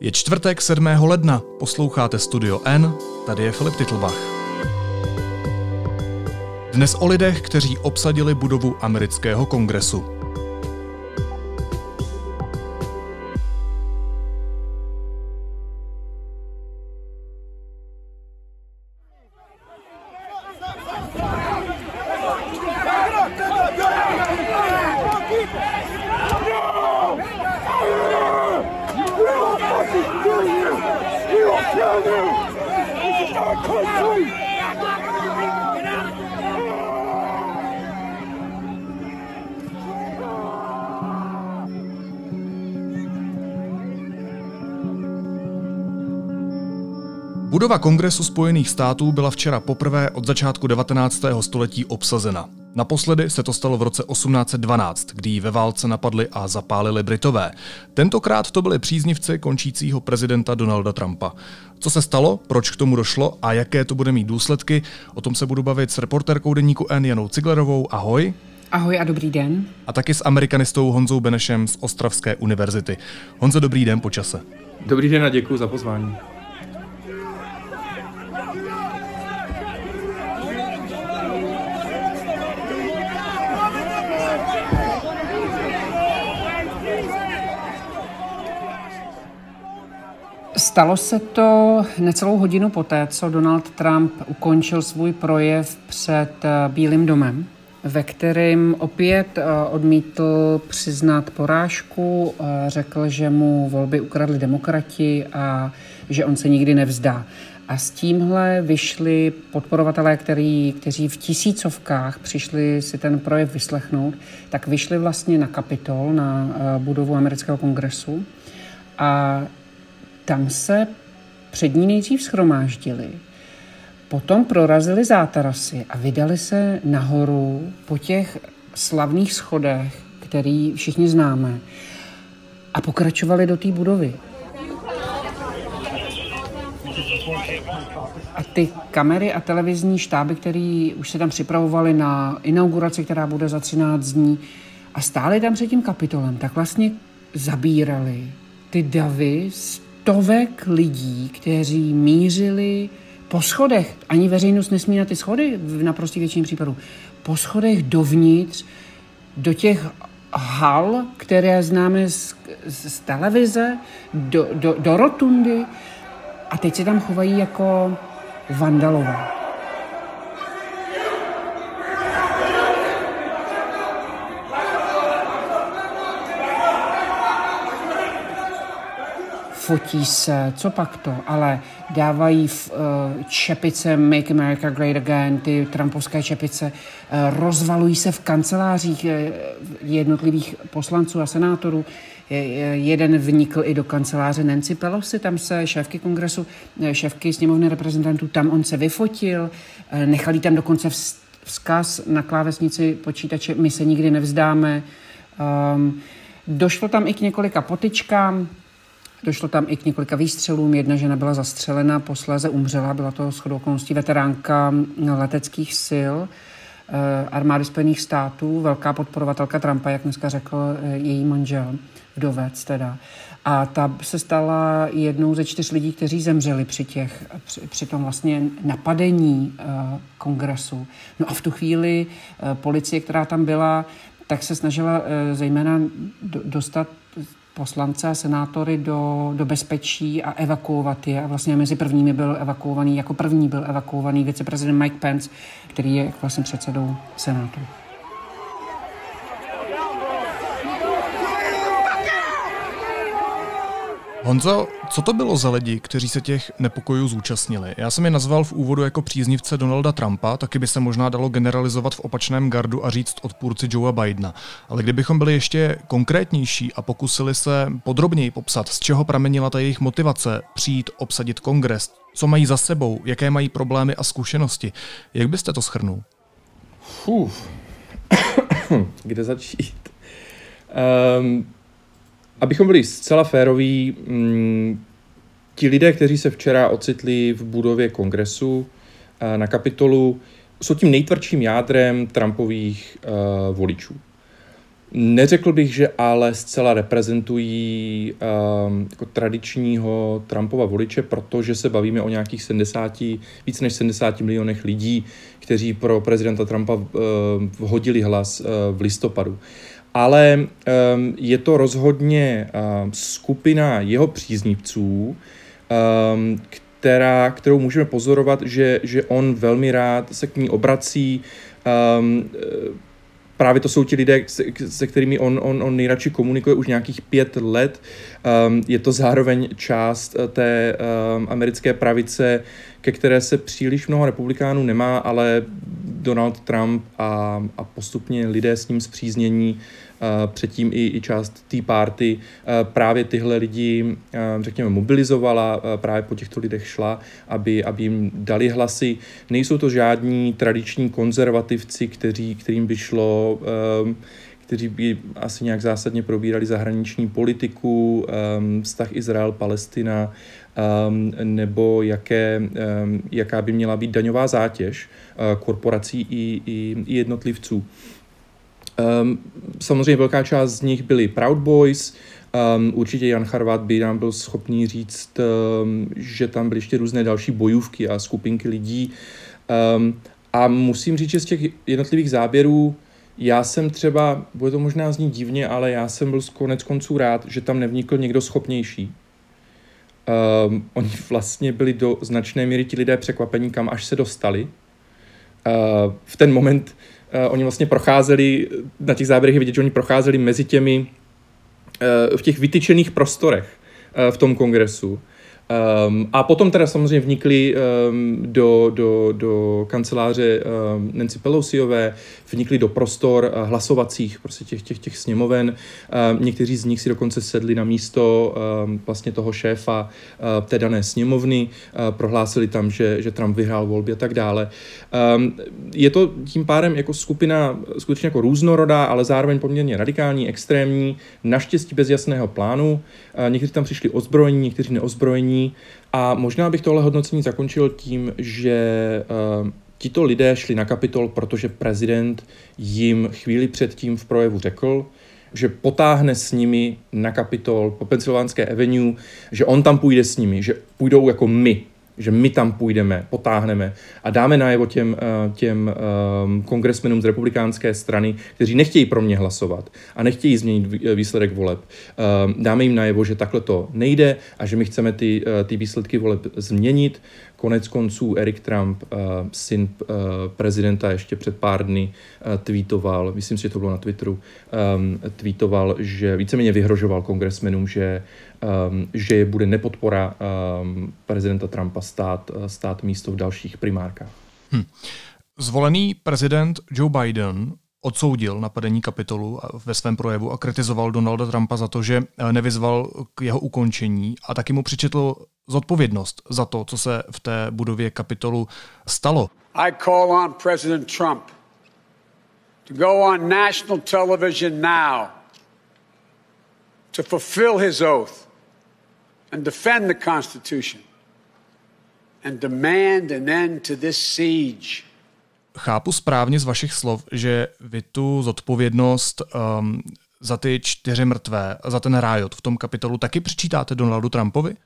Je čtvrtek 7. ledna, posloucháte Studio N, tady je Filip Titlbach. Dnes o lidech, kteří obsadili budovu amerického kongresu. Budova Kongresu Spojených států byla včera poprvé od začátku 19. století obsazena. Naposledy se to stalo v roce 1812, kdy ji ve válce napadli a zapálili Britové. Tentokrát to byli příznivci končícího prezidenta Donalda Trumpa. Co se stalo, proč k tomu došlo a jaké to bude mít důsledky, o tom se budu bavit s reportérkou deníku N Janou Ciglerovou. Ahoj. Ahoj a dobrý den. A taky s amerikanistou Honzou Benešem z Ostravské univerzity. Honzo, dobrý den po čase. Dobrý den a děkuji za pozvání. Stalo se to necelou hodinu poté, co Donald Trump ukončil svůj projev před eh, Bílým domem, ve kterém opět eh, odmítl přiznat porážku, eh, řekl, že mu volby ukradli demokrati a že on se nikdy nevzdá. A s tímhle vyšli podporovatelé, který, kteří v tisícovkách přišli si ten projev vyslechnout, tak vyšli vlastně na Kapitol, na budovu amerického kongresu a tam se před ní nejdřív schromáždili, potom prorazili zátarasy a vydali se nahoru po těch slavných schodech, který všichni známe, a pokračovali do té budovy. A ty kamery a televizní štáby, které už se tam připravovaly na inauguraci, která bude za 13 dní, a stáli tam před tím kapitolem, tak vlastně zabírali ty davy z stovek lidí, kteří mířili po schodech, ani veřejnost nesmí na ty schody v naprostý většině případů, po schodech dovnitř, do těch hal, které známe z, z, televize, do, do, do rotundy. A teď se tam chovají jako vandalové. Fotí se, co pak to, ale dávají v, uh, čepice Make America Great Again, ty trumpovské čepice, uh, rozvalují se v kancelářích uh, jednotlivých poslanců a senátorů. Jeden vnikl i do kanceláře Nancy Pelosi, tam se šéfky kongresu, šéfky sněmovny reprezentantů, tam on se vyfotil, nechali tam dokonce vzkaz na klávesnici počítače, my se nikdy nevzdáme. Um, došlo tam i k několika potičkám, Došlo tam i k několika výstřelům. Jedna žena byla zastřelena, posléze umřela. Byla to shodou okolností veteránka leteckých sil eh, armády Spojených států, velká podporovatelka Trumpa, jak dneska řekl eh, její manžel, vdovec teda. A ta se stala jednou ze čtyř lidí, kteří zemřeli při, těch, při, při tom vlastně napadení uh, kongresu. No a v tu chvíli uh, policie, která tam byla, tak se snažila uh, zejména do, dostat poslance a senátory do, do bezpečí a evakuovat je. A vlastně mezi prvními byl evakuovaný, jako první byl evakuovaný viceprezident Mike Pence, který je vlastně předsedou senátu. Honzo, co to bylo za lidi, kteří se těch nepokojů zúčastnili? Já jsem je nazval v úvodu jako příznivce Donalda Trumpa, taky by se možná dalo generalizovat v opačném gardu a říct odpůrci Joea Bidena. Ale kdybychom byli ještě konkrétnější a pokusili se podrobněji popsat, z čeho pramenila ta jejich motivace přijít obsadit kongres, co mají za sebou, jaké mají problémy a zkušenosti, jak byste to schrnul? Fuh. Kde začít? Um, Abychom byli zcela féroví, mm, ti lidé, kteří se včera ocitli v budově kongresu eh, na kapitolu, jsou tím nejtvrdším jádrem Trumpových uh, voličů. Neřekl bych, že ale zcela reprezentují um, jako tradičního Trumpova voliče, protože se bavíme o nějakých 70, víc než 70 milionech lidí, kteří pro prezidenta Trumpa uh, vhodili hlas uh, v listopadu. Ale um, je to rozhodně uh, skupina jeho příznivců, um, která, kterou můžeme pozorovat, že, že on velmi rád se k ní obrací. Um, právě to jsou ti lidé, se, se kterými on, on, on nejradši komunikuje už nějakých pět let. Um, je to zároveň část eh, té um, americké pravice, ke které se příliš mnoho republikánů nemá, ale Donald Trump a, a postupně lidé s ním zpříznění Eh, předtím i, i část té party eh, právě tyhle lidi, eh, řekněme, mobilizovala, právě po těchto lidech šla, aby, aby jim dali hlasy. Nejsou to žádní tradiční konzervativci, kteří, kterým by šlo kteří by asi nějak zásadně probírali zahraniční politiku, vztah Izrael-Palestina, nebo jaké, jaká by měla být daňová zátěž korporací i, i, i jednotlivců. Um, samozřejmě velká část z nich byli Proud Boys, um, určitě Jan Charvat by nám byl schopný říct, um, že tam byly ještě různé další bojůvky a skupinky lidí. Um, a musím říct, že z těch jednotlivých záběrů já jsem třeba, bude to možná znít divně, ale já jsem byl konec konců rád, že tam nevnikl někdo schopnější. Um, oni vlastně byli do značné míry ti lidé překvapení, kam až se dostali. Uh, v ten moment Uh, oni vlastně procházeli, na těch záběrech je vidět, že oni procházeli mezi těmi, uh, v těch vytyčených prostorech uh, v tom kongresu. Um, a potom teda samozřejmě vnikli um, do, do, do kanceláře um, Nancy Pelosiové, vnikli do prostor uh, hlasovacích prostě těch, těch, těch sněmoven. Um, někteří z nich si dokonce sedli na místo um, vlastně toho šéfa uh, té dané sněmovny, uh, prohlásili tam, že, že Trump vyhrál volby a tak dále. Um, je to tím pádem jako skupina skutečně jako různorodá, ale zároveň poměrně radikální, extrémní, naštěstí bez jasného plánu. Uh, někteří tam přišli ozbrojení, někteří neozbrojení, a možná bych tohle hodnocení zakončil tím, že uh, tito lidé šli na kapitol, protože prezident jim chvíli předtím v projevu řekl, že potáhne s nimi na kapitol po Pensylvánské Avenue, že on tam půjde s nimi, že půjdou jako my, že my tam půjdeme, potáhneme a dáme najevo těm, eh, těm um, kongresmenům z republikánské strany, kteří nechtějí pro mě hlasovat a nechtějí změnit výsledek voleb. Um, dáme jim najevo, že takhle to nejde a že my chceme ty, ty výsledky voleb změnit. Konec konců Eric Trump, uh, syn uh, prezidenta, ještě před pár dny uh, tweetoval, myslím si, že to bylo na Twitteru, um, tweetoval, že víceméně vyhrožoval kongresmenům, že um, že je bude nepodpora um, prezidenta Trumpa stát, stát místo v dalších primárkách. Hm. Zvolený prezident Joe Biden odsoudil napadení kapitolu ve svém projevu a kritizoval Donalda Trumpa za to, že eh, nevyzval k jeho ukončení a taky mu přičetl zodpovědnost za to, co se v té budově kapitolu stalo. I call on President Trump to go on national television now to fulfill his oath and defend the Constitution and demand an end to this siege. Chápu správně z vašich slov, že vy tu zodpovědnost um, za ty čtyři mrtvé, za ten rájot v tom kapitolu taky přičítáte Donaldu Trumpovi?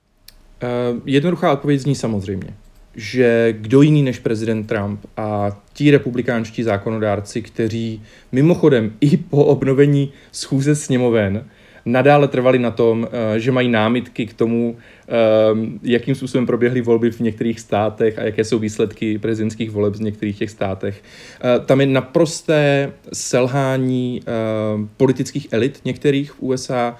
Uh, jednoduchá odpověď zní samozřejmě, že kdo jiný než prezident Trump a ti republikánští zákonodárci, kteří mimochodem i po obnovení schůze sněmoven nadále trvali na tom, eh, že mají námitky k tomu, eh, jakým způsobem proběhly volby v některých státech a jaké jsou výsledky prezidentských voleb v některých těch státech. Eh, tam je naprosté selhání politických elit některých v USA,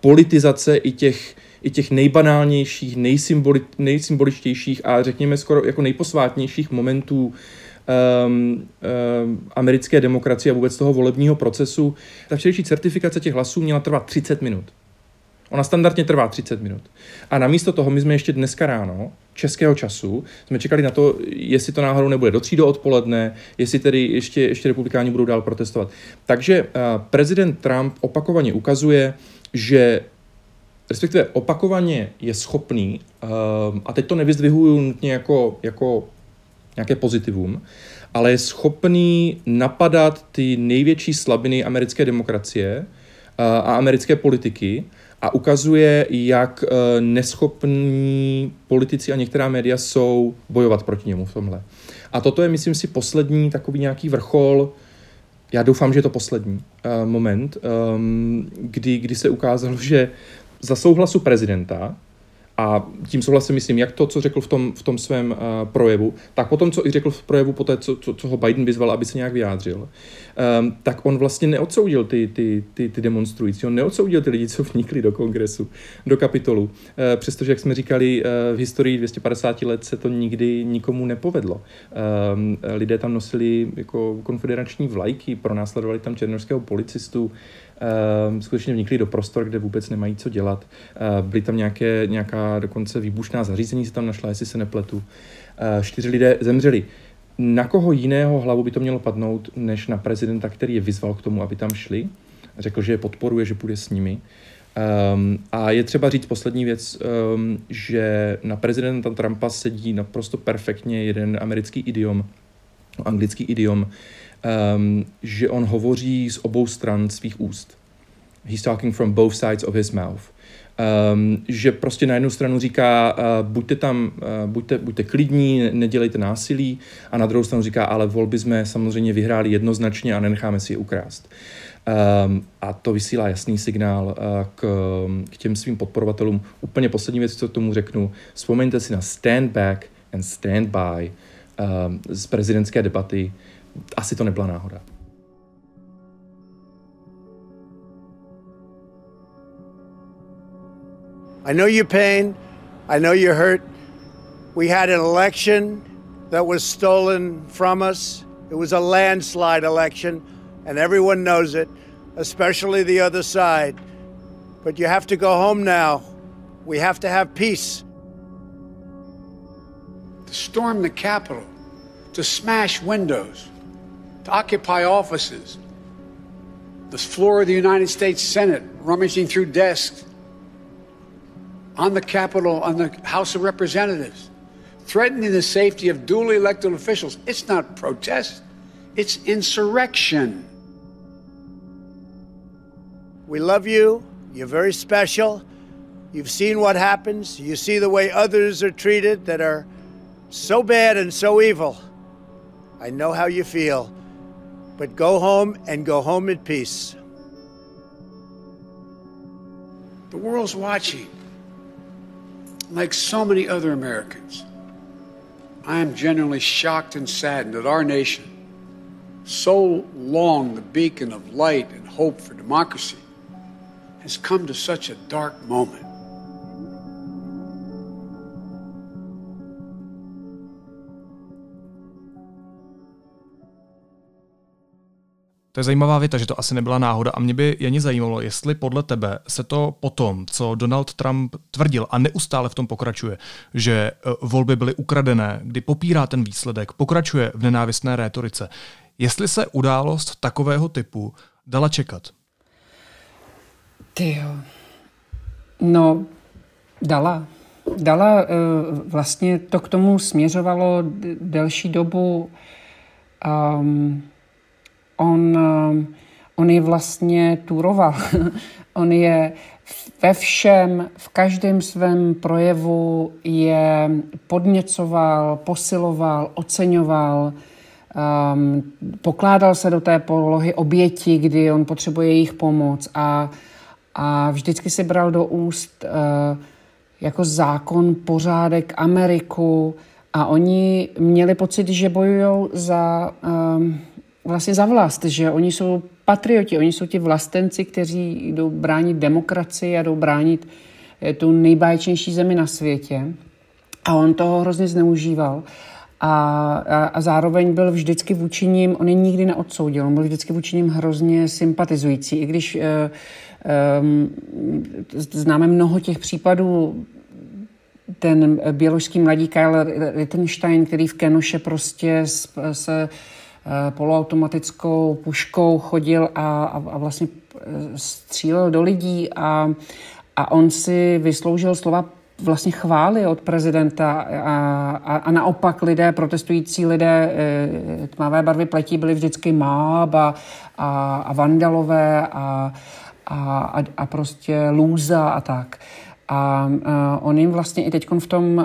politizace i těch i těch nejbanálnějších, nejsymboli, nejsymboličtějších a řekněme skoro jako nejposvátnějších momentů um, um, americké demokracie a vůbec toho volebního procesu. Ta včerejší certifikace těch hlasů měla trvat 30 minut. Ona standardně trvá 30 minut. A namísto toho my jsme ještě dneska ráno, českého času, jsme čekali na to, jestli to náhodou nebude do tří do odpoledne, jestli tedy ještě, ještě republikáni budou dál protestovat. Takže uh, prezident Trump opakovaně ukazuje, že respektive opakovaně je schopný, uh, a teď to nevyzdvihuju nutně jako, jako nějaké pozitivum, ale je schopný napadat ty největší slabiny americké demokracie a americké politiky a ukazuje, jak neschopní politici a některá média jsou bojovat proti němu v tomhle. A toto je, myslím si, poslední takový nějaký vrchol, já doufám, že je to poslední uh, moment, um, kdy, kdy se ukázalo, že za souhlasu prezidenta a tím souhlasím, myslím, jak to, co řekl v tom, v tom svém uh, projevu, tak potom, co i řekl v projevu po té, co, co, co ho Biden vyzval, aby se nějak vyjádřil, um, tak on vlastně neodsoudil ty, ty, ty, ty demonstrující, on neodsoudil ty lidi, co vnikli do kongresu, do kapitolu, uh, přestože, jak jsme říkali, uh, v historii 250 let se to nikdy nikomu nepovedlo. Um, lidé tam nosili jako konfederační vlajky, pronásledovali tam černožského policistu, skutečně vnikli do prostor, kde vůbec nemají co dělat. Ehm, byly tam nějaké, nějaká dokonce výbušná zařízení se tam našla, jestli se nepletu. Ehm, čtyři lidé zemřeli. Na koho jiného hlavu by to mělo padnout, než na prezidenta, který je vyzval k tomu, aby tam šli? Řekl, že je podporuje, že půjde s nimi. Um, a je třeba říct poslední věc, um, že na prezidenta Trumpa sedí naprosto perfektně jeden americký idiom, anglický idiom, um, že on hovoří z obou stran svých úst. He's talking from both sides of his mouth. Um, že prostě na jednu stranu říká, uh, buďte tam, uh, buďte, buďte klidní, nedělejte násilí, a na druhou stranu říká, ale volby jsme samozřejmě vyhráli jednoznačně a nenecháme si je ukrást. Um, a to vysílá jasný signál uh, k, k těm svým podporovatelům. Úplně poslední věc, co tomu řeknu, vzpomeňte si na stand back and stand by um, z prezidentské debaty, asi to nebyla náhoda. I know your pain. I know you're hurt. We had an election that was stolen from us. It was a landslide election, and everyone knows it, especially the other side. But you have to go home now. We have to have peace. To storm the Capitol, to smash windows, to occupy offices, the floor of the United States Senate, rummaging through desks, on the Capitol, on the House of Representatives, threatening the safety of duly elected officials. It's not protest, it's insurrection. We love you. You're very special. You've seen what happens. You see the way others are treated that are so bad and so evil. I know how you feel. But go home and go home in peace. The world's watching. Like so many other Americans, I am genuinely shocked and saddened that our nation, so long the beacon of light and hope for democracy, has come to such a dark moment. To je zajímavá věta, že to asi nebyla náhoda a mě by jen zajímalo, jestli podle tebe se to potom, co Donald Trump tvrdil a neustále v tom pokračuje, že e, volby byly ukradené, kdy popírá ten výsledek, pokračuje v nenávistné rétorice, jestli se událost takového typu dala čekat? Ty jo. No, dala. Dala, e, vlastně to k tomu směřovalo delší dobu. Um, on, um, on je vlastně turoval. on je ve všem, v každém svém projevu je podněcoval, posiloval, oceňoval, um, pokládal se do té polohy oběti, kdy on potřebuje jejich pomoc a, a vždycky si bral do úst uh, jako zákon, pořádek, Ameriku a oni měli pocit, že bojují za um, vlastně za vlast, že oni jsou patrioti, oni jsou ti vlastenci, kteří jdou bránit demokracii a jdou bránit eh, tu nejbáječnější zemi na světě. A on toho hrozně zneužíval. A, a, a zároveň byl vždycky vůči ním, on je nikdy neodsoudil, on byl vždycky vůči ním hrozně sympatizující, i když uh, um, známe mnoho těch případů, ten běložský mladík Kyle Rittenstein, který v Kenoše prostě se poloautomatickou puškou chodil a, a, a vlastně eh, střílel do lidí a, a on si vysloužil slova vlastně chvály od prezidenta a, a, a naopak lidé, protestující lidé e, tmavé barvy pletí byli vždycky máb a, a, a vandalové a, a, a prostě lůza a tak. A uh, on jim vlastně i teď v tom e,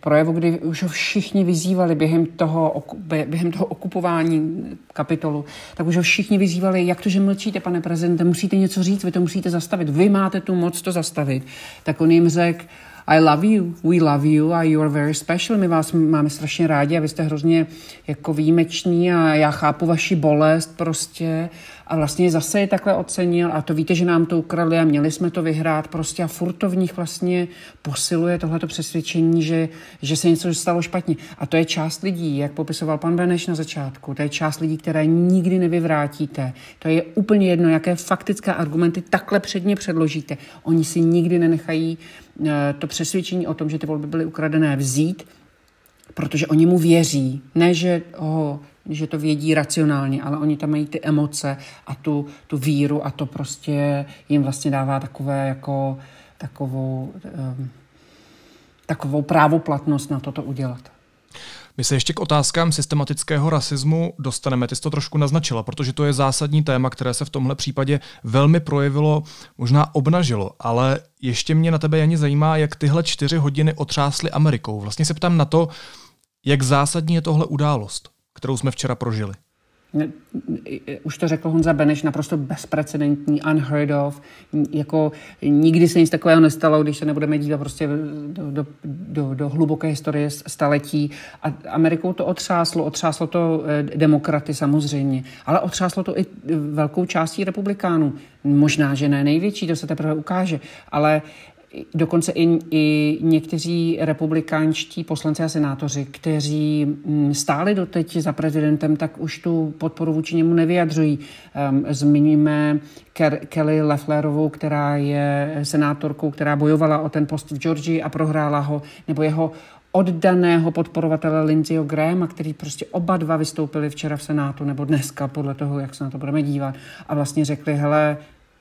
projevu, kdy už ho všichni vyzývali během toho, během toho okupování kapitolu, tak už ho všichni vyzývali, jak to, že mlčíte, pane prezidente, musíte něco říct, vy to musíte zastavit, vy máte tu moc to zastavit. Tak on jim řekl, i love you, we love you. A you are very special. My vás máme strašně rádi a vy jste hrozně jako výjimeční a já chápu vaši bolest prostě a vlastně zase je takhle ocenil a to víte, že nám to ukradli a měli jsme to vyhrát prostě a furt to v nich vlastně posiluje tohleto přesvědčení, že, že se něco stalo špatně. A to je část lidí, jak popisoval pan Beneš na začátku, to je část lidí, které nikdy nevyvrátíte. To je úplně jedno, jaké faktické argumenty takhle předně předložíte. Oni si nikdy nenechají eh, to přesvědčení o tom, že ty volby byly ukradené vzít, protože oni mu věří. Ne, že ho že to vědí racionálně, ale oni tam mají ty emoce a tu, tu víru a to prostě jim vlastně dává takové jako takovou, um, takovou právoplatnost na toto udělat. My se ještě k otázkám systematického rasismu dostaneme. Ty jsi to trošku naznačila, protože to je zásadní téma, které se v tomhle případě velmi projevilo, možná obnažilo, ale ještě mě na tebe, Jani, zajímá, jak tyhle čtyři hodiny otřásly Amerikou. Vlastně se ptám na to, jak zásadní je tohle událost kterou jsme včera prožili? Už to řekl Honza Beneš, naprosto bezprecedentní, unheard of. Jako nikdy se nic takového nestalo, když se nebudeme dívat prostě do, do, do, do hluboké historie staletí. A Amerikou to otřáslo, otřáslo to eh, demokraty samozřejmě, ale otřáslo to i velkou částí republikánů. Možná, že ne největší, to se teprve ukáže, ale dokonce i, i někteří republikánští poslanci a senátoři, kteří mm, stáli doteď za prezidentem, tak už tu podporu vůči němu nevyjadřují. Um, zmiňujeme Kelly Lefflerovou, která je senátorkou, která bojovala o ten post v Georgii a prohrála ho, nebo jeho oddaného podporovatele Lindseyho Grahama, který prostě oba dva vystoupili včera v Senátu, nebo dneska, podle toho, jak se na to budeme dívat, a vlastně řekli, hele,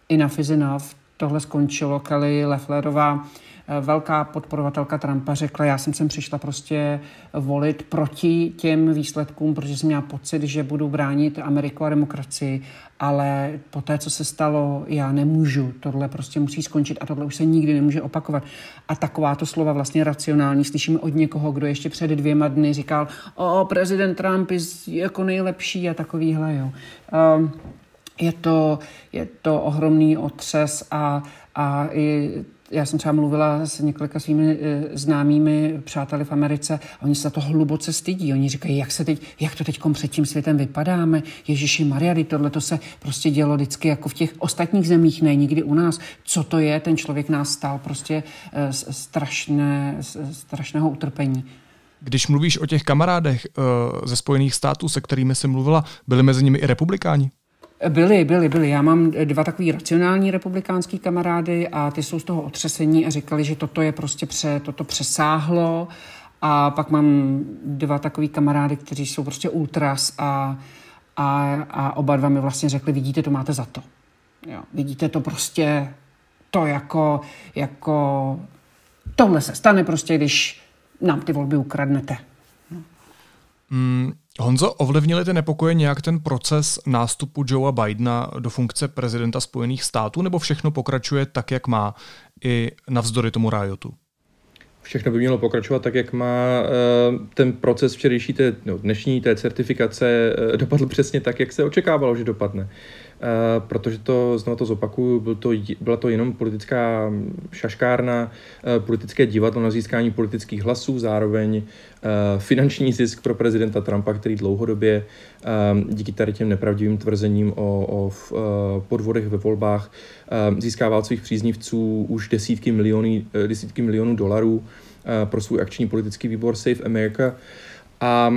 enough is enough, tohle skončilo. Kelly Lefflerová, eh, velká podporovatelka Trumpa, řekla, já jsem sem přišla prostě volit proti těm výsledkům, protože jsem měla pocit, že budu bránit Ameriku a demokracii, ale po té, co se stalo, já nemůžu. Tohle prostě musí skončit a tohle už se nikdy nemůže opakovat. A takováto slova vlastně racionální slyšíme od někoho, kdo ještě před dvěma dny říkal, o, prezident Trump je jako nejlepší a takovýhle, jo. Um, je to, je to ohromný otřes a, a i já jsem třeba mluvila s několika svými e, známými přáteli v Americe a oni se za to hluboce stydí. Oni říkají, jak, se teď, jak to teď před tím světem vypadáme. Ježiši Maria, tohle to se prostě dělo vždycky jako v těch ostatních zemích, ne nikdy u nás. Co to je? Ten člověk nás stál prostě e, strašné, strašného utrpení. Když mluvíš o těch kamarádech e, ze Spojených států, se kterými jsi mluvila, byli mezi nimi i republikáni? Byli, byli, byli. Já mám dva takový racionální republikánský kamarády a ty jsou z toho otřesení a říkali, že toto je prostě pře, toto přesáhlo. A pak mám dva takový kamarády, kteří jsou prostě ultras a, a, a oba dva mi vlastně řekli, vidíte, to máte za to. Jo, vidíte to prostě, to jako, jako, tohle se stane prostě, když nám ty volby ukradnete. Mm, Honzo, ovlivnili ty nepokoje nějak ten proces nástupu Joea Bidena do funkce prezidenta Spojených států, nebo všechno pokračuje tak, jak má, i navzdory tomu riotu? Všechno by mělo pokračovat tak, jak má. Eh, ten proces včerejší, té, no, dnešní té certifikace eh, dopadl přesně tak, jak se očekávalo, že dopadne. Eh, protože to, znovu to zopakuju, byl to, byla to jenom politická šaškárna, eh, politické divadlo na získání politických hlasů, zároveň eh, finanční zisk pro prezidenta Trumpa, který dlouhodobě díky tady těm nepravdivým tvrzením o, o podvodech ve volbách získával svých příznivců už desítky, miliony, desítky milionů dolarů pro svůj akční politický výbor Save America. A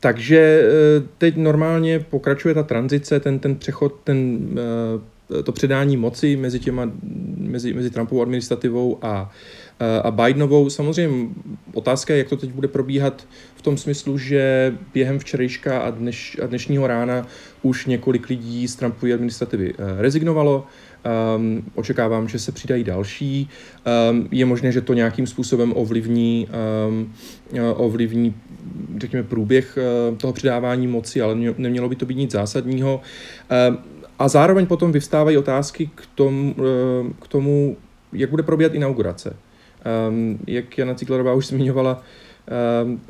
takže uh, teď normálně pokračuje ta tranzice, ten, ten přechod, ten uh, to předání moci mezi, těma, mezi, mezi Trumpovou administrativou a, a Bidenovou. Samozřejmě otázka je, jak to teď bude probíhat v tom smyslu, že během včerejška a, dneš, a dnešního rána už několik lidí z Trumpovy administrativy rezignovalo. Um, očekávám, že se přidají další. Um, je možné, že to nějakým způsobem ovlivní, um, ovlivní řekněme, průběh uh, toho předávání moci, ale nemělo by to být nic zásadního. Um, a zároveň potom vyvstávají otázky k tomu, uh, k tomu jak bude probíhat inaugurace. Um, jak Jana Ciglerová už zmiňovala, Ehm,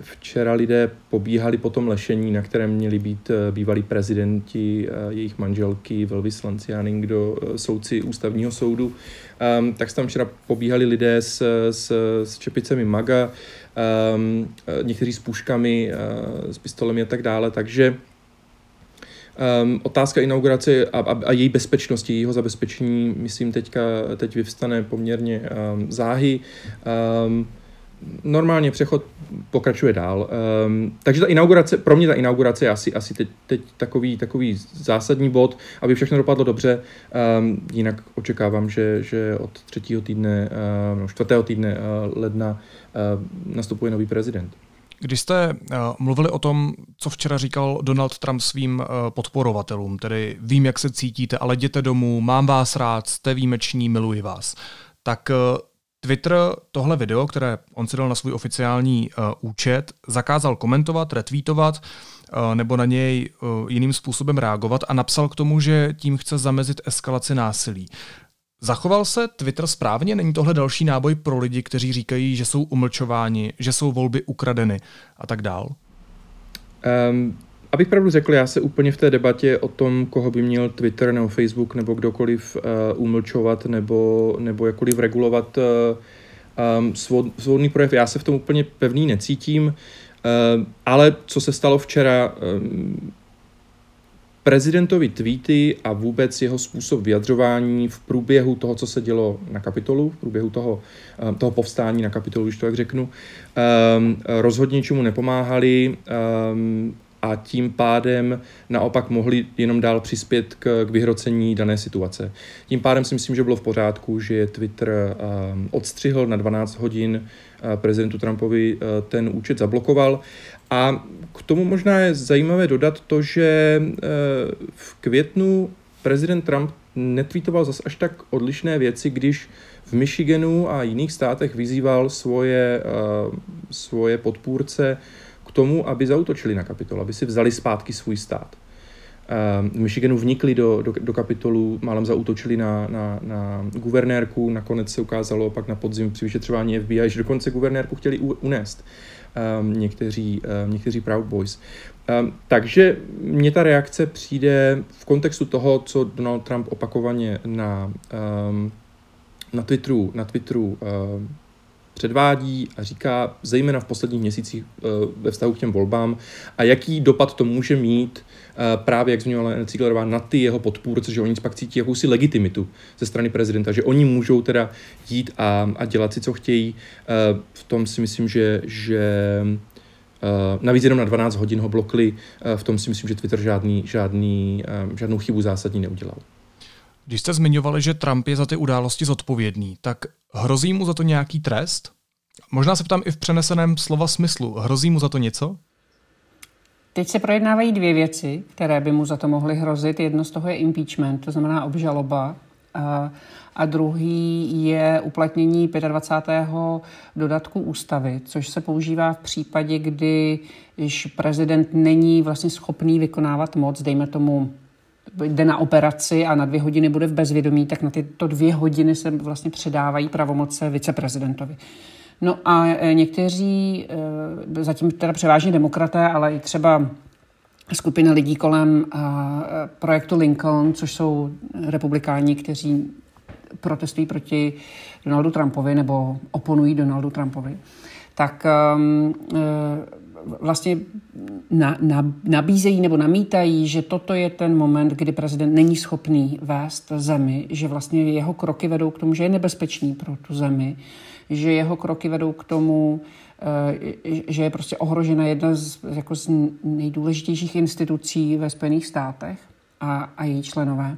včera lidé pobíhali po tom lešení, na kterém měli být eh, bývalí prezidenti, eh, jejich manželky, velvyslanci a někdo eh, soudci ústavního soudu. Ehm, tak tam včera pobíhali lidé s, s, s čepicemi MAGA, ehm, někteří s puškami, s pistolemi a tak dále. Takže Um, otázka inaugurace a, a, a její bezpečnosti, jejího zabezpečení, myslím, teďka, teď vyvstane poměrně um, záhy. Um, normálně přechod pokračuje dál. Um, takže ta inaugurace, pro mě ta inaugurace je asi, asi teď, teď takový, takový zásadní bod, aby všechno dopadlo dobře. Um, jinak očekávám, že, že od třetího týdne, um, čtvrtého týdne uh, ledna uh, nastupuje nový prezident. Když jste uh, mluvili o tom, co včera říkal Donald Trump svým uh, podporovatelům, tedy vím, jak se cítíte, ale jděte domů, mám vás rád, jste výjimeční, miluji vás, tak uh, Twitter tohle video, které on si dal na svůj oficiální uh, účet, zakázal komentovat, retweetovat uh, nebo na něj uh, jiným způsobem reagovat a napsal k tomu, že tím chce zamezit eskalaci násilí. Zachoval se Twitter správně? Není tohle další náboj pro lidi, kteří říkají, že jsou umlčováni, že jsou volby ukradeny a tak dál? Um, Abych pravdu řekl, já se úplně v té debatě o tom, koho by měl Twitter nebo Facebook nebo kdokoliv uh, umlčovat nebo, nebo jakkoliv regulovat uh, um, svod, projev, já se v tom úplně pevný necítím, uh, ale co se stalo včera, um, prezidentovi tweety a vůbec jeho způsob vyjadřování v průběhu toho, co se dělo na kapitolu, v průběhu toho, toho povstání na kapitolu, když to tak řeknu, um, rozhodně ničemu nepomáhali um, a tím pádem naopak mohli jenom dál přispět k, k vyhrocení dané situace. Tím pádem si myslím, že bylo v pořádku, že Twitter um, odstřihl na 12 hodin uh, prezidentu Trumpovi uh, ten účet zablokoval. A k tomu možná je zajímavé dodat to, že v květnu prezident Trump netweetoval zase až tak odlišné věci, když v Michiganu a jiných státech vyzýval svoje, svoje podpůrce tomu, aby zautočili na kapitol, aby si vzali zpátky svůj stát. Ehm, v Michiganu vnikli do, do, do kapitolu, málem zautočili na, na, na guvernérku, nakonec se ukázalo pak na podzim při vyšetřování FBI, že dokonce guvernérku chtěli unést um, někteří, um, někteří Proud Boys. Takže mně ta reakce přijde v kontextu toho, co Donald Trump opakovaně na, na Twitteru, na Twitteru předvádí a říká, zejména v posledních měsících eh, ve vztahu k těm volbám, a jaký dopad to může mít eh, právě, jak zmiňovala Ciglerová, na ty jeho podpůrce, že oni pak cítí jakousi legitimitu ze strany prezidenta, že oni můžou teda jít a, a dělat si, co chtějí. Eh, v tom si myslím, že, že Navíc jenom na 12 hodin ho blokli, v tom si myslím, že Twitter žádný, žádný, žádnou chybu zásadní neudělal. Když jste zmiňovali, že Trump je za ty události zodpovědný, tak hrozí mu za to nějaký trest? Možná se ptám i v přeneseném slova smyslu. Hrozí mu za to něco? Teď se projednávají dvě věci, které by mu za to mohly hrozit. Jedno z toho je impeachment, to znamená obžaloba. A, a druhý je uplatnění 25. dodatku ústavy, což se používá v případě, kdy prezident není vlastně schopný vykonávat moc, dejme tomu jde na operaci a na dvě hodiny bude v bezvědomí, tak na tyto dvě hodiny se vlastně předávají pravomoce viceprezidentovi. No a e, někteří, e, zatím teda převážně demokraté, ale i třeba skupina lidí kolem e, projektu Lincoln, což jsou republikáni, kteří protestují proti Donaldu Trumpovi nebo oponují Donaldu Trumpovi, tak um, vlastně na, na, nabízejí nebo namítají, že toto je ten moment, kdy prezident není schopný vést zemi, že vlastně jeho kroky vedou k tomu, že je nebezpečný pro tu zemi, že jeho kroky vedou k tomu, eh, že je prostě ohrožena jedna z, jako z nejdůležitějších institucí ve Spojených státech a, a její členové.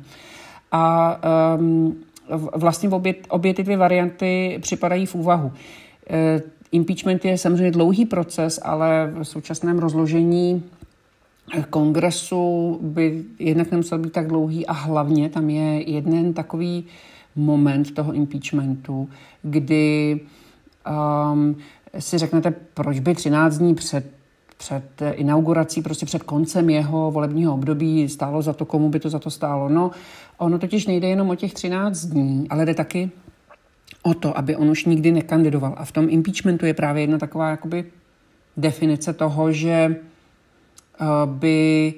a um, vlastně obě, obě ty dvě varianty připadají v úvahu. Impeachment je samozřejmě dlouhý proces, ale v současném rozložení kongresu by jednak nemusel být tak dlouhý a hlavně tam je jeden takový moment toho impeachmentu, kdy um, si řeknete, proč by 13 dní před před inaugurací, prostě před koncem jeho volebního období stálo za to, komu by to za to stálo. No, ono totiž nejde jenom o těch 13 dní, ale jde taky o to, aby on už nikdy nekandidoval. A v tom impeachmentu je právě jedna taková jakoby definice toho, že uh, by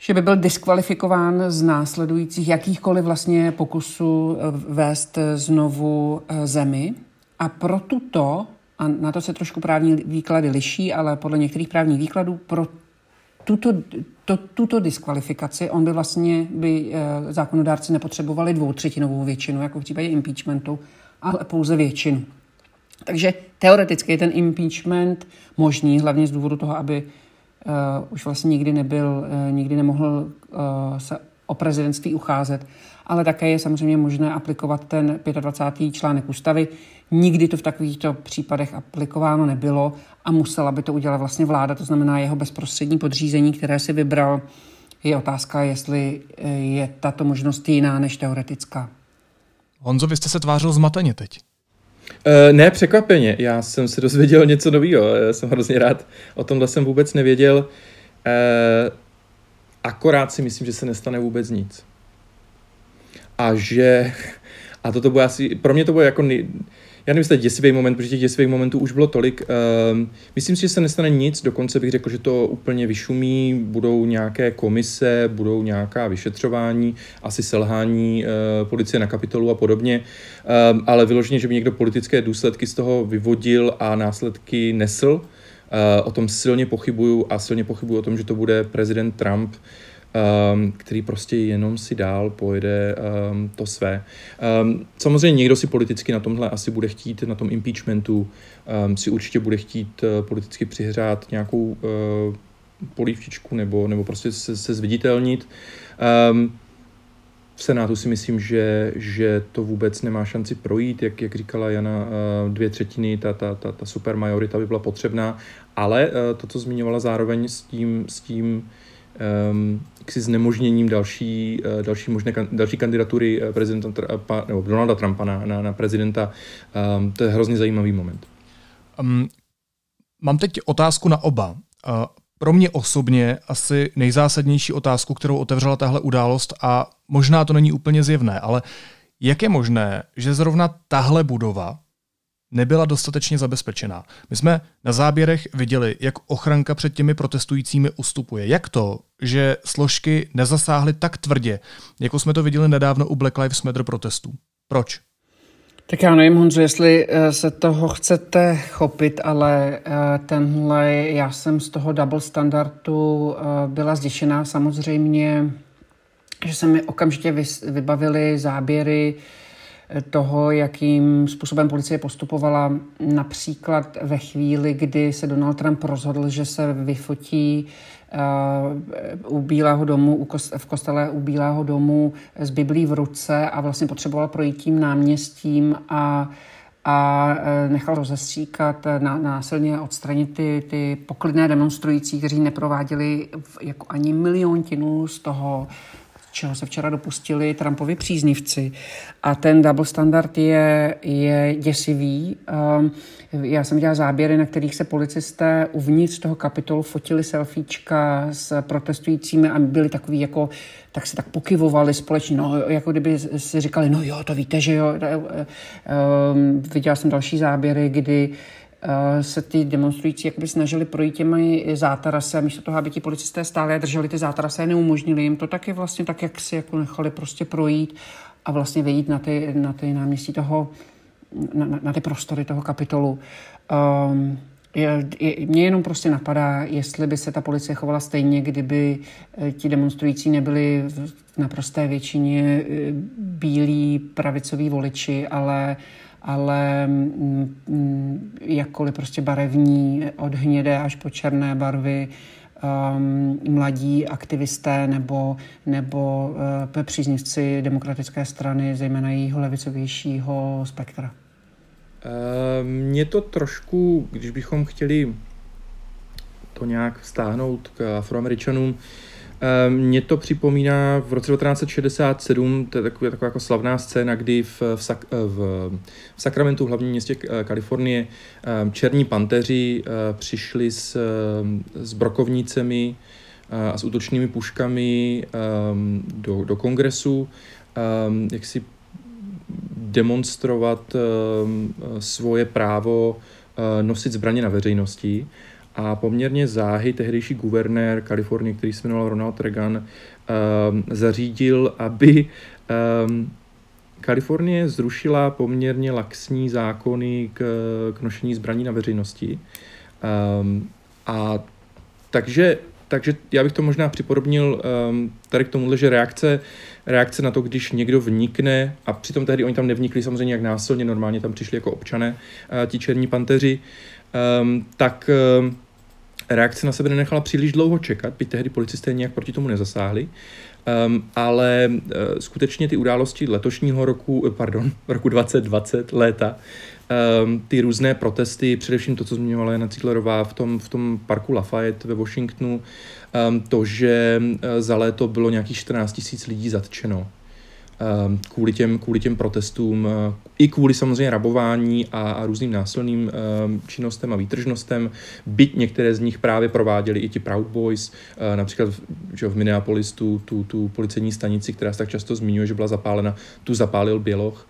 že by byl diskvalifikován z následujících jakýchkoliv vlastně pokusů uh, vést znovu uh, zemi. A pro tuto a na to se trošku právní výklady liší, ale podle některých právních výkladů pro tuto, to, tuto diskvalifikaci on by vlastně by e, zákonodárci nepotřebovali dvoutřetinovou většinu, jako v případě impeachmentu, ale pouze většinu. Takže teoreticky je ten impeachment možný, hlavně z důvodu toho, aby uh, už vlastně nikdy nebyl, uh, nikdy nemohl uh, se o prezidentství ucházet, ale také je samozřejmě možné aplikovat ten 25. článek ústavy. Nikdy to v takovýchto případech aplikováno nebylo a musela by to udělat vlastně vláda, to znamená jeho bezprostřední podřízení, které si vybral. Je otázka, jestli eh, je tato možnost jiná než teoretická. Honzo, vy jste se tvářil zmateně teď. Uh, ne, překvapeně. Já jsem se dozvěděl něco nového. Já jsem hrozně rád. O tomhle jsem vůbec nevěděl. Uh, akorát si myslím, že se nestane vůbec nic. A že, a toto bude asi, pro mě to bude jako, nej, já nevím, jestli děsivý moment, protože těch děsivých momentů už bylo tolik. Um, myslím si, že se nestane nic, dokonce bych řekl, že to úplně vyšumí, budou nějaké komise, budou nějaká vyšetřování, asi selhání uh, policie na kapitolu a podobně, um, ale vyloženě, že by někdo politické důsledky z toho vyvodil a následky nesl, Uh, o tom silně pochybuju a silně pochybuju o tom, že to bude prezident Trump, um, který prostě jenom si dál pojede um, to své. Um, samozřejmě někdo si politicky na tomhle asi bude chtít, na tom impeachmentu, um, si určitě bude chtít uh, politicky přihřát nějakou uh, polívčičku nebo, nebo prostě se, se zviditelnit. Um, v Senátu si myslím, že, že to vůbec nemá šanci projít, jak, jak říkala Jana, eh, dvě třetiny, ta, ta, ta, ta super majorita by byla potřebná, ale to, co zmiňovala zároveň s tím, s tím um, si znemožněním další, uh, další, možné, další kandidatury prezidenta Trumpa, nebo Donalda Trumpa na, na, na prezidenta, um, to je hrozně zajímavý moment. Um, mám teď otázku na oba. Uh, pro mě osobně asi nejzásadnější otázku, kterou otevřela tahle událost a možná to není úplně zjevné, ale jak je možné, že zrovna tahle budova nebyla dostatečně zabezpečená. My jsme na záběrech viděli, jak ochranka před těmi protestujícími ustupuje. Jak to, že složky nezasáhly tak tvrdě, jako jsme to viděli nedávno u Black Lives Matter protestů? Proč? Tak já nevím, Honzo, jestli eh, se toho chcete chopit, ale eh, tenhle, já jsem z toho double standardu eh, byla zděšená samozřejmě, že se mi okamžitě vybavily záběry toho, jakým způsobem policie postupovala například ve chvíli, kdy se Donald Trump rozhodl, že se vyfotí uh, u Bílého domu, v kostele u Bílého domu s Biblí v ruce a vlastně potřeboval projít tím náměstím a a eh, nechal rozestříkat, eh, násilně odstranit ty, ty poklidné demonstrující, kteří neprováděli jako ani miliontinu z toho čeho se včera dopustili Trumpovi příznivci. A ten double standard je, je děsivý. Um, já jsem dělal záběry, na kterých se policisté uvnitř toho kapitolu fotili selfiečka s protestujícími a byli takový jako, tak se tak pokyvovali společně, no, jako kdyby si říkali, no jo, to víte, že jo. Um, viděl jsem další záběry, kdy se ty demonstrující jakoby snažili projít těmi zátarasy místo toho, aby ti policisté stále drželi ty zátarasy a neumožnili jim to taky vlastně tak, jak si jako nechali prostě projít a vlastně vejít na ty, na ty náměstí toho, na, na ty prostory toho kapitolu. Um, je, je, mě jenom prostě napadá, jestli by se ta policie chovala stejně, kdyby eh, ti demonstrující nebyli v naprosté většině eh, bílí pravicoví voliči, ale uh, ale mm, mm, jakkoliv prostě barevní, od hnědé až po černé barvy, um, mladí aktivisté nebo, nebo uh, příznivci demokratické strany, zejména jejího levicovějšího spektra? Mně to trošku, když bychom chtěli to nějak vztáhnout k afroameričanům, mně to připomíná v roce 1967, to je taková, taková jako slavná scéna, kdy v, v, Sak, v, v Sacramentu, v hlavním městě Kalifornie, černí panteři přišli s, s brokovnicemi a s útočnými puškami do, do kongresu, jak si demonstrovat svoje právo nosit zbraně na veřejnosti a poměrně záhy tehdejší guvernér Kalifornie, který se jmenoval Ronald Reagan, uh, zařídil, aby um, Kalifornie zrušila poměrně laxní zákony k, k nošení zbraní na veřejnosti. Um, a takže, takže já bych to možná připodobnil um, tady k tomuhle, že reakce, reakce na to, když někdo vnikne, a přitom tehdy oni tam nevnikli samozřejmě jak násilně, normálně tam přišli jako občané, uh, ti černí panteři, um, tak um, reakce na sebe nenechala příliš dlouho čekat, byť tehdy policisté nějak proti tomu nezasáhli. Um, ale uh, skutečně ty události letošního roku, eh, pardon, roku 2020, léta, um, ty různé protesty, především to, co zmiňovala Jana Cílerová v tom, v tom parku Lafayette ve Washingtonu, um, to, že uh, za léto bylo nějakých 14 tisíc lidí zatčeno kvůli těm, kvůli těm protestům, eh, i kvůli samozřejmě rabování a, a různým násilným ehm, činnostem a výtržnostem, byť některé z nich právě prováděli i ti Proud Boys, eh, například že v Minneapolis tu, tu, tu policejní stanici, která se tak často zmiňuje, že byla zapálena, tu zapálil Běloch.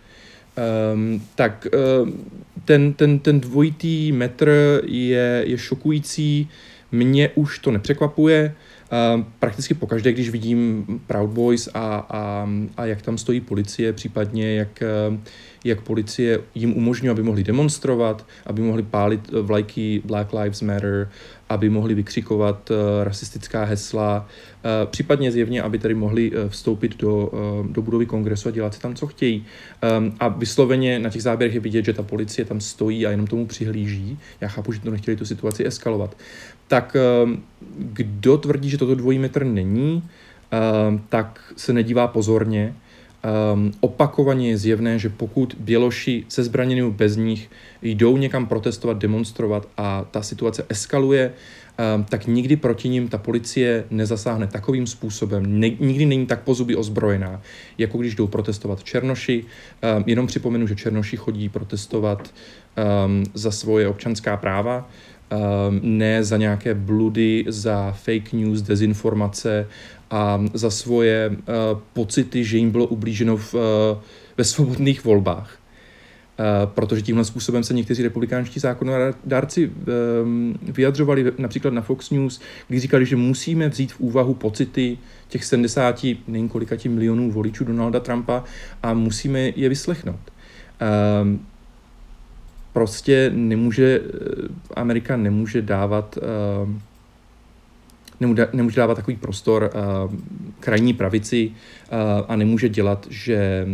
Um, tak um, ten, ten, ten dvojitý metr je, je šokující, mě už to nepřekvapuje, Ehm, prakticky pokaždé, když vidím Proud Boys a, a, a jak tam stojí policie, případně jak, ehm, jak policie jim umožňuje, aby mohli demonstrovat, aby mohli pálit eh, vlajky Black Lives Matter, aby mohli vykřikovat uh, rasistická hesla, uh, případně zjevně, aby tady mohli uh, vstoupit do, do budovy kongresu a dělat si tam, co chtějí. A vysloveně na těch záběrech je vidět, že ta policie tam stojí a jenom tomu přihlíží. Já chápu, že to nechtěli tu situaci eskalovat. Tak kdo tvrdí, že toto dvojí metr není, tak se nedívá pozorně, Um, opakovaně je zjevné, že pokud Běloši se zbraněnými bez nich jdou někam protestovat, demonstrovat a ta situace eskaluje, um, tak nikdy proti ním ta policie nezasáhne takovým způsobem, ne, nikdy není tak pozuby ozbrojená, jako když jdou protestovat Černoši. Um, jenom připomenu, že Černoši chodí protestovat um, za svoje občanská práva, ne za nějaké bludy, za fake news, dezinformace a za svoje uh, pocity, že jim bylo ublíženo v, uh, ve svobodných volbách. Uh, protože tímhle způsobem se někteří republikánští zákonodárci um, vyjadřovali například na Fox News, kdy říkali, že musíme vzít v úvahu pocity těch 70, nevím milionů voličů Donalda Trumpa a musíme je vyslechnout. Prostě nemůže, Amerika nemůže dávat uh, nemůže dávat takový prostor uh, krajní pravici uh, a nemůže dělat, že,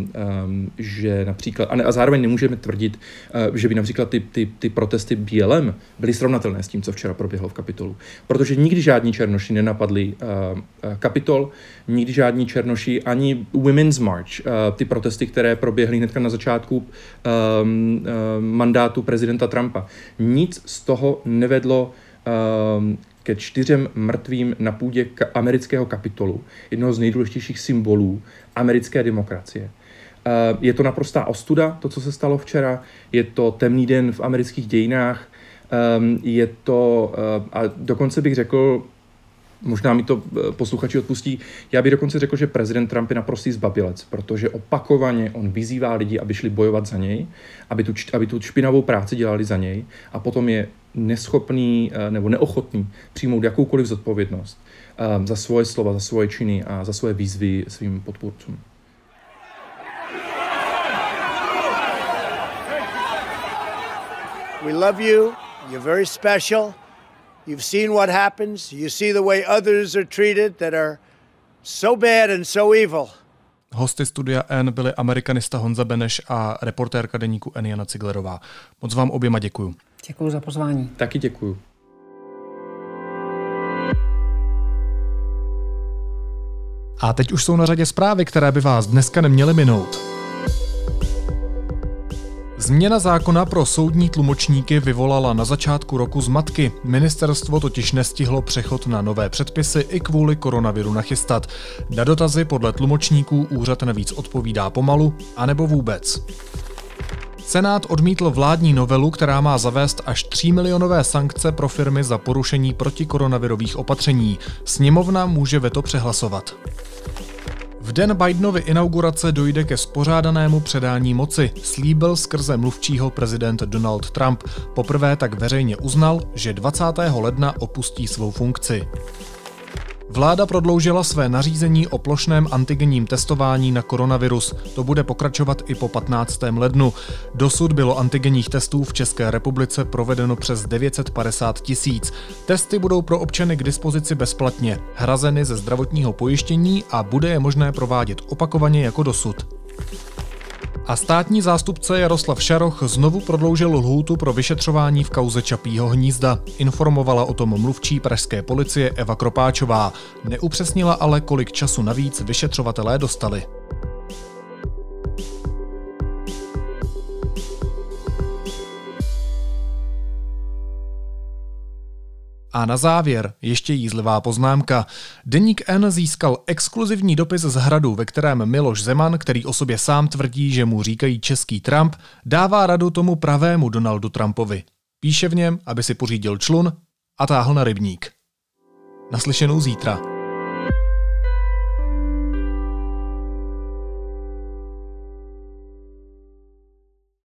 um, že například, a, ne, a zároveň nemůžeme tvrdit, uh, že by například ty, ty, ty protesty BLM byly srovnatelné s tím, co včera proběhlo v kapitolu. Protože nikdy žádní černoši nenapadli uh, kapitol, nikdy žádní černoši, ani Women's March, ty protesty, které proběhly hnedka na začátku uh, mandátu prezidenta Trumpa. Nic z toho nevedlo um, ke čtyřem mrtvým na půdě amerického kapitolu, jednoho z nejdůležitějších symbolů americké demokracie. Eh, je to naprostá ostuda, to, co se stalo včera. Je to temný den v amerických dějinách. Ehm, je to, eh, a dokonce bych řekl, možná mi to eh, posluchači odpustí, já bych dokonce řekl, že prezident Trump je naprostý zbabilec, protože opakovaně on vyzývá lidi, aby šli bojovat za něj, aby tu, aby tu špinavou práci dělali za něj a potom je neschopný eh, nebo neochotný přijmout jakoukoliv zodpovědnost eh, za svoje slova, za svoje činy a za svoje výzvy svým podpůrcům. We love you. You're very special. You've seen what happens. You see the way others are treated that are so bad and so evil. Hosty studia N byly amerikanista Honza Beneš a reportérka deníku N Jana Ciglerová. Moc vám oběma děkuju. Děkuji za pozvání. Taky děkuju. A teď už jsou na řadě zprávy, které by vás dneska neměly minout. Změna zákona pro soudní tlumočníky vyvolala na začátku roku zmatky. Ministerstvo totiž nestihlo přechod na nové předpisy i kvůli koronaviru nachystat. Na dotazy podle tlumočníků úřad navíc odpovídá pomalu, anebo vůbec. Senát odmítl vládní novelu, která má zavést až 3 milionové sankce pro firmy za porušení protikoronavirových opatření. Sněmovna může veto přehlasovat. V den Bidenovy inaugurace dojde ke spořádanému předání moci, slíbil skrze mluvčího prezident Donald Trump. Poprvé tak veřejně uznal, že 20. ledna opustí svou funkci. Vláda prodloužila své nařízení o plošném antigenním testování na koronavirus. To bude pokračovat i po 15. lednu. Dosud bylo antigenních testů v České republice provedeno přes 950 tisíc. Testy budou pro občany k dispozici bezplatně, hrazeny ze zdravotního pojištění a bude je možné provádět opakovaně jako dosud. A státní zástupce Jaroslav Šaroch znovu prodloužil lhůtu pro vyšetřování v kauze Čapího hnízda. Informovala o tom mluvčí pražské policie Eva Kropáčová. Neupřesnila ale, kolik času navíc vyšetřovatelé dostali. A na závěr ještě jízlivá poznámka. Deník N získal exkluzivní dopis z hradu, ve kterém Miloš Zeman, který o sobě sám tvrdí, že mu říkají český Trump, dává radu tomu pravému Donaldu Trumpovi. Píše v něm, aby si pořídil člun a táhl na rybník. Naslyšenou zítra.